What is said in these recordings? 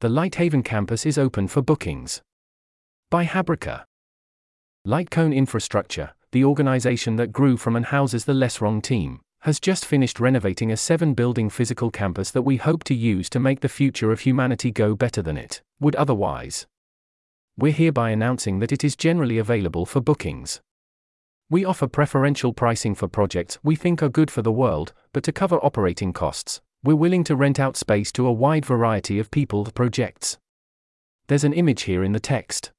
The Lighthaven campus is open for bookings. By Habryka. Lightcone Infrastructure, the organization that grew from and houses the LessWrong team, has just finished renovating a seven building physical campus that we hope to use to make the future of humanity go better than it would otherwise. We're hereby announcing that it is generally available for bookings. We offer preferential pricing for projects we think are good for the world, but to cover operating costs, we're willing to rent out space to a wide variety of people projects. There's an image here in the text.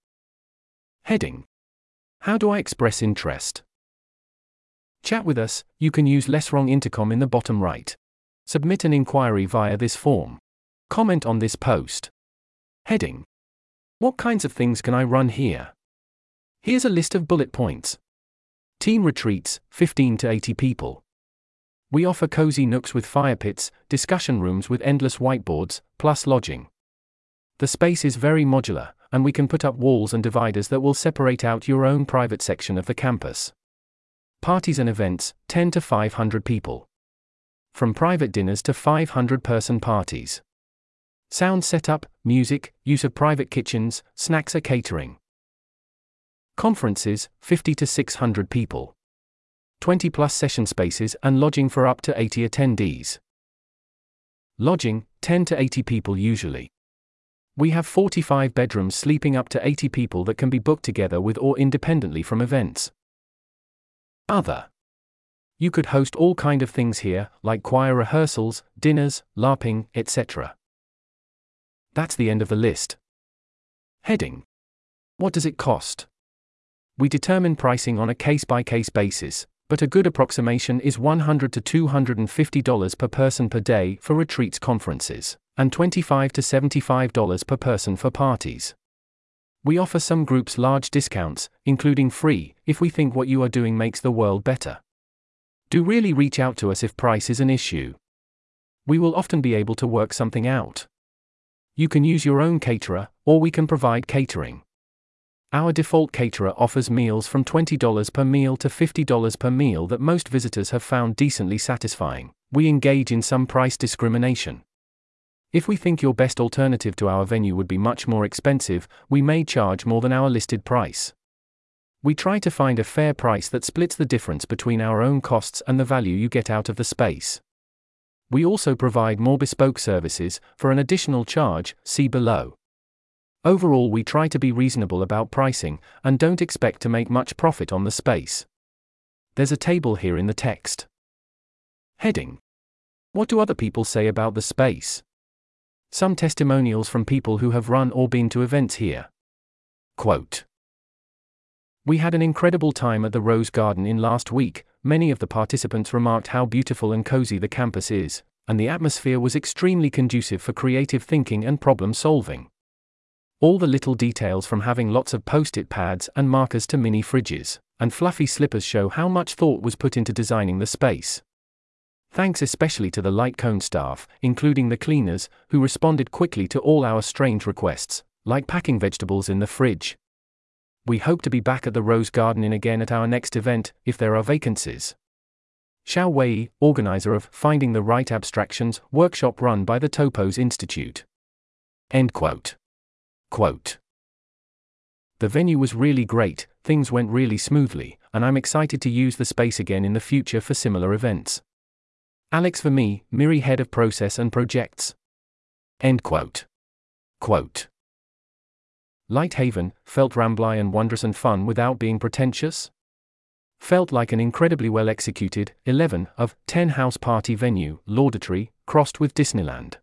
Heading How do I express interest? Chat with us, you can use LessWrong Intercom in the bottom right. Submit an inquiry via this form. Comment on this post. Heading What kinds of things can I run here? Here's a list of bullet points. Team retreats, 15 to 80 people. We offer cozy nooks with fire pits, discussion rooms with endless whiteboards, plus lodging. The space is very modular, and we can put up walls and dividers that will separate out your own private section of the campus. Parties and events, 10 to 500 people. From private dinners to 500 person parties. Sound setup, music, use of private kitchens, snacks or catering. Conferences, 50 to 600 people. 20 plus session spaces and lodging for up to 80 attendees. Lodging, 10 to 80 people usually. We have 45 bedrooms sleeping up to 80 people that can be booked together with or independently from events. Other. You could host all kind of things here, like choir rehearsals, dinners, LARPing, etc. That's the end of the list. Heading. What does it cost? We determine pricing on a case by case basis, but a good approximation is 100 to $250 per person per day for retreats conferences, and 25 to $75 per person for parties. We offer some groups large discounts, including free, if we think what you are doing makes the world better. Do really reach out to us if price is an issue. We will often be able to work something out. You can use your own caterer, or we can provide catering. Our default caterer offers meals from $20 per meal to $50 per meal that most visitors have found decently satisfying. We engage in some price discrimination. If we think your best alternative to our venue would be much more expensive, we may charge more than our listed price. We try to find a fair price that splits the difference between our own costs and the value you get out of the space. We also provide more bespoke services, for an additional charge, see below. Overall, we try to be reasonable about pricing, and don't expect to make much profit on the space. There's a table here in the text. Heading What do other people say about the space? Some testimonials from people who have run or been to events here. Quote We had an incredible time at the Rose Garden Inn last week. Many of the participants remarked how beautiful and cozy the campus is, and the atmosphere was extremely conducive for creative thinking and problem solving. All the little details from having lots of post it pads and markers to mini fridges and fluffy slippers show how much thought was put into designing the space. Thanks especially to the Lightcone staff, including the cleaners, who responded quickly to all our strange requests, like packing vegetables in the fridge. We hope to be back at the Rose Garden Inn again at our next event, if there are vacancies. Xiao Wei, organizer of Finding the Right Abstractions workshop run by the Topos Institute. End quote. Quote. The venue was really great, things went really smoothly, and I'm excited to use the space again in the future for similar events. Alex Vermeer, MIRI Head of Process and Projects. End quote. Quote. Lighthaven felt rambly and wondrous and fun without being pretentious. Felt like an incredibly well executed 11 of 10 house party venue, laudatory, crossed with Disneyland.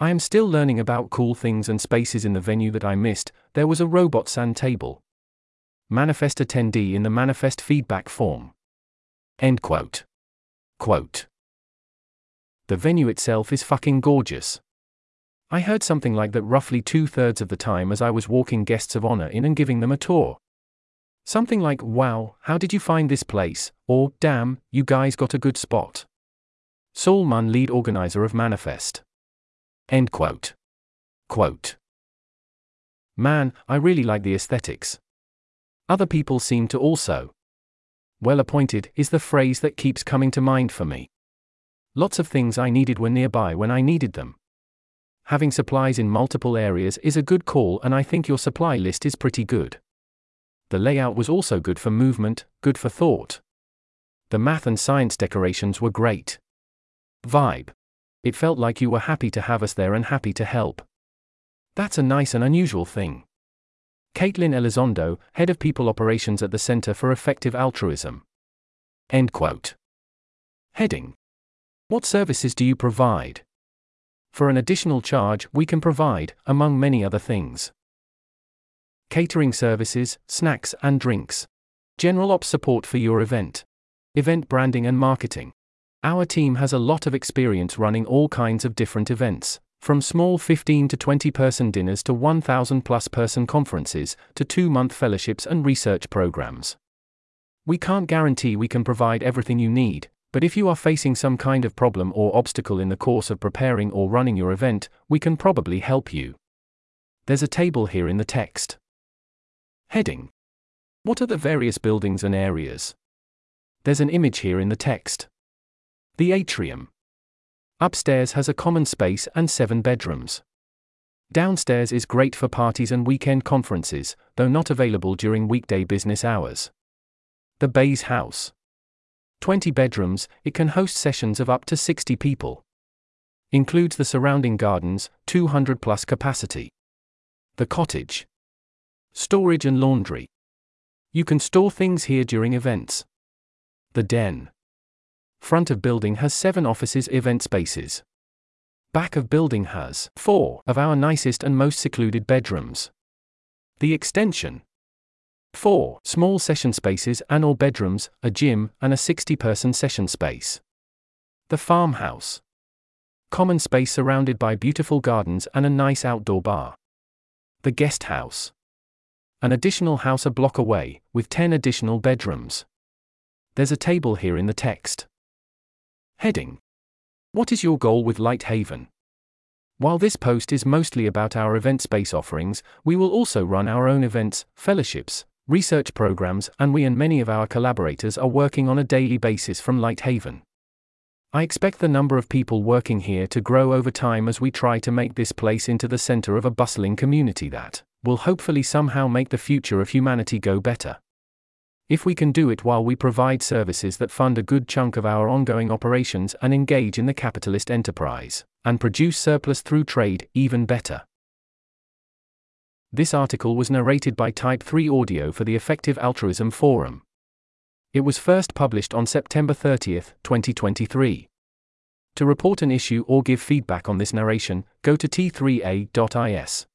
I am still learning about cool things and spaces in the venue that I missed. There was a robot sand table. Manifest attendee in the manifest feedback form. End quote. Quote. The venue itself is fucking gorgeous. I heard something like that roughly two thirds of the time as I was walking guests of honor in and giving them a tour. Something like, wow, how did you find this place? Or, damn, you guys got a good spot. Saul Munn, lead organizer of Manifest. End quote. Quote. Man, I really like the aesthetics. Other people seem to also. Well appointed is the phrase that keeps coming to mind for me. Lots of things I needed were nearby when I needed them. having supplies in multiple areas is a good call, and I think your supply list is pretty good. The layout was also good for movement, good for thought. The math and science decorations were great. Vibe. It felt like you were happy to have us there and happy to help. That's a nice and unusual thing. Caitlin Elizondo, Head of People Operations at the Center for Effective Altruism. End quote. Heading. What services do you provide? For an additional charge, we can provide, among many other things, catering services, snacks and drinks, general ops support for your event, event branding and marketing. Our team has a lot of experience running all kinds of different events, from small 15 to 20 person dinners to 1,000 plus person conferences, to two month fellowships and research programs. We can't guarantee we can provide everything you need, but if you are facing some kind of problem or obstacle in the course of preparing or running your event, we can probably help you. There's a table here in the text. Heading What are the various buildings and areas? There's an image here in the text. The atrium. Upstairs has a common space and seven bedrooms. Downstairs is great for parties and weekend conferences, though not available during weekday business hours. The Bayes House. 20 bedrooms, it can host sessions of up to 60 people. Includes the surrounding gardens, 200 plus capacity. The cottage. Storage and laundry. You can store things here during events. The den. Front of building has 7 offices event spaces. Back of building has 4 of our nicest and most secluded bedrooms. The extension. 4. Small session spaces and all bedrooms, a gym, and a 60 person session space. The farmhouse. Common space surrounded by beautiful gardens and a nice outdoor bar. The guest house. An additional house a block away, with 10 additional bedrooms. There's a table here in the text. Heading What is your goal with Lighthaven? While this post is mostly about our event space offerings, we will also run our own events, fellowships, research programs, and we and many of our collaborators are working on a daily basis from Lighthaven. I expect the number of people working here to grow over time as we try to make this place into the center of a bustling community that will hopefully somehow make the future of humanity go better. If we can do it while we provide services that fund a good chunk of our ongoing operations and engage in the capitalist enterprise, and produce surplus through trade, even better. This article was narrated by Type 3 Audio for the Effective Altruism Forum. It was first published on September 30, 2023. To report an issue or give feedback on this narration, go to t3a.is.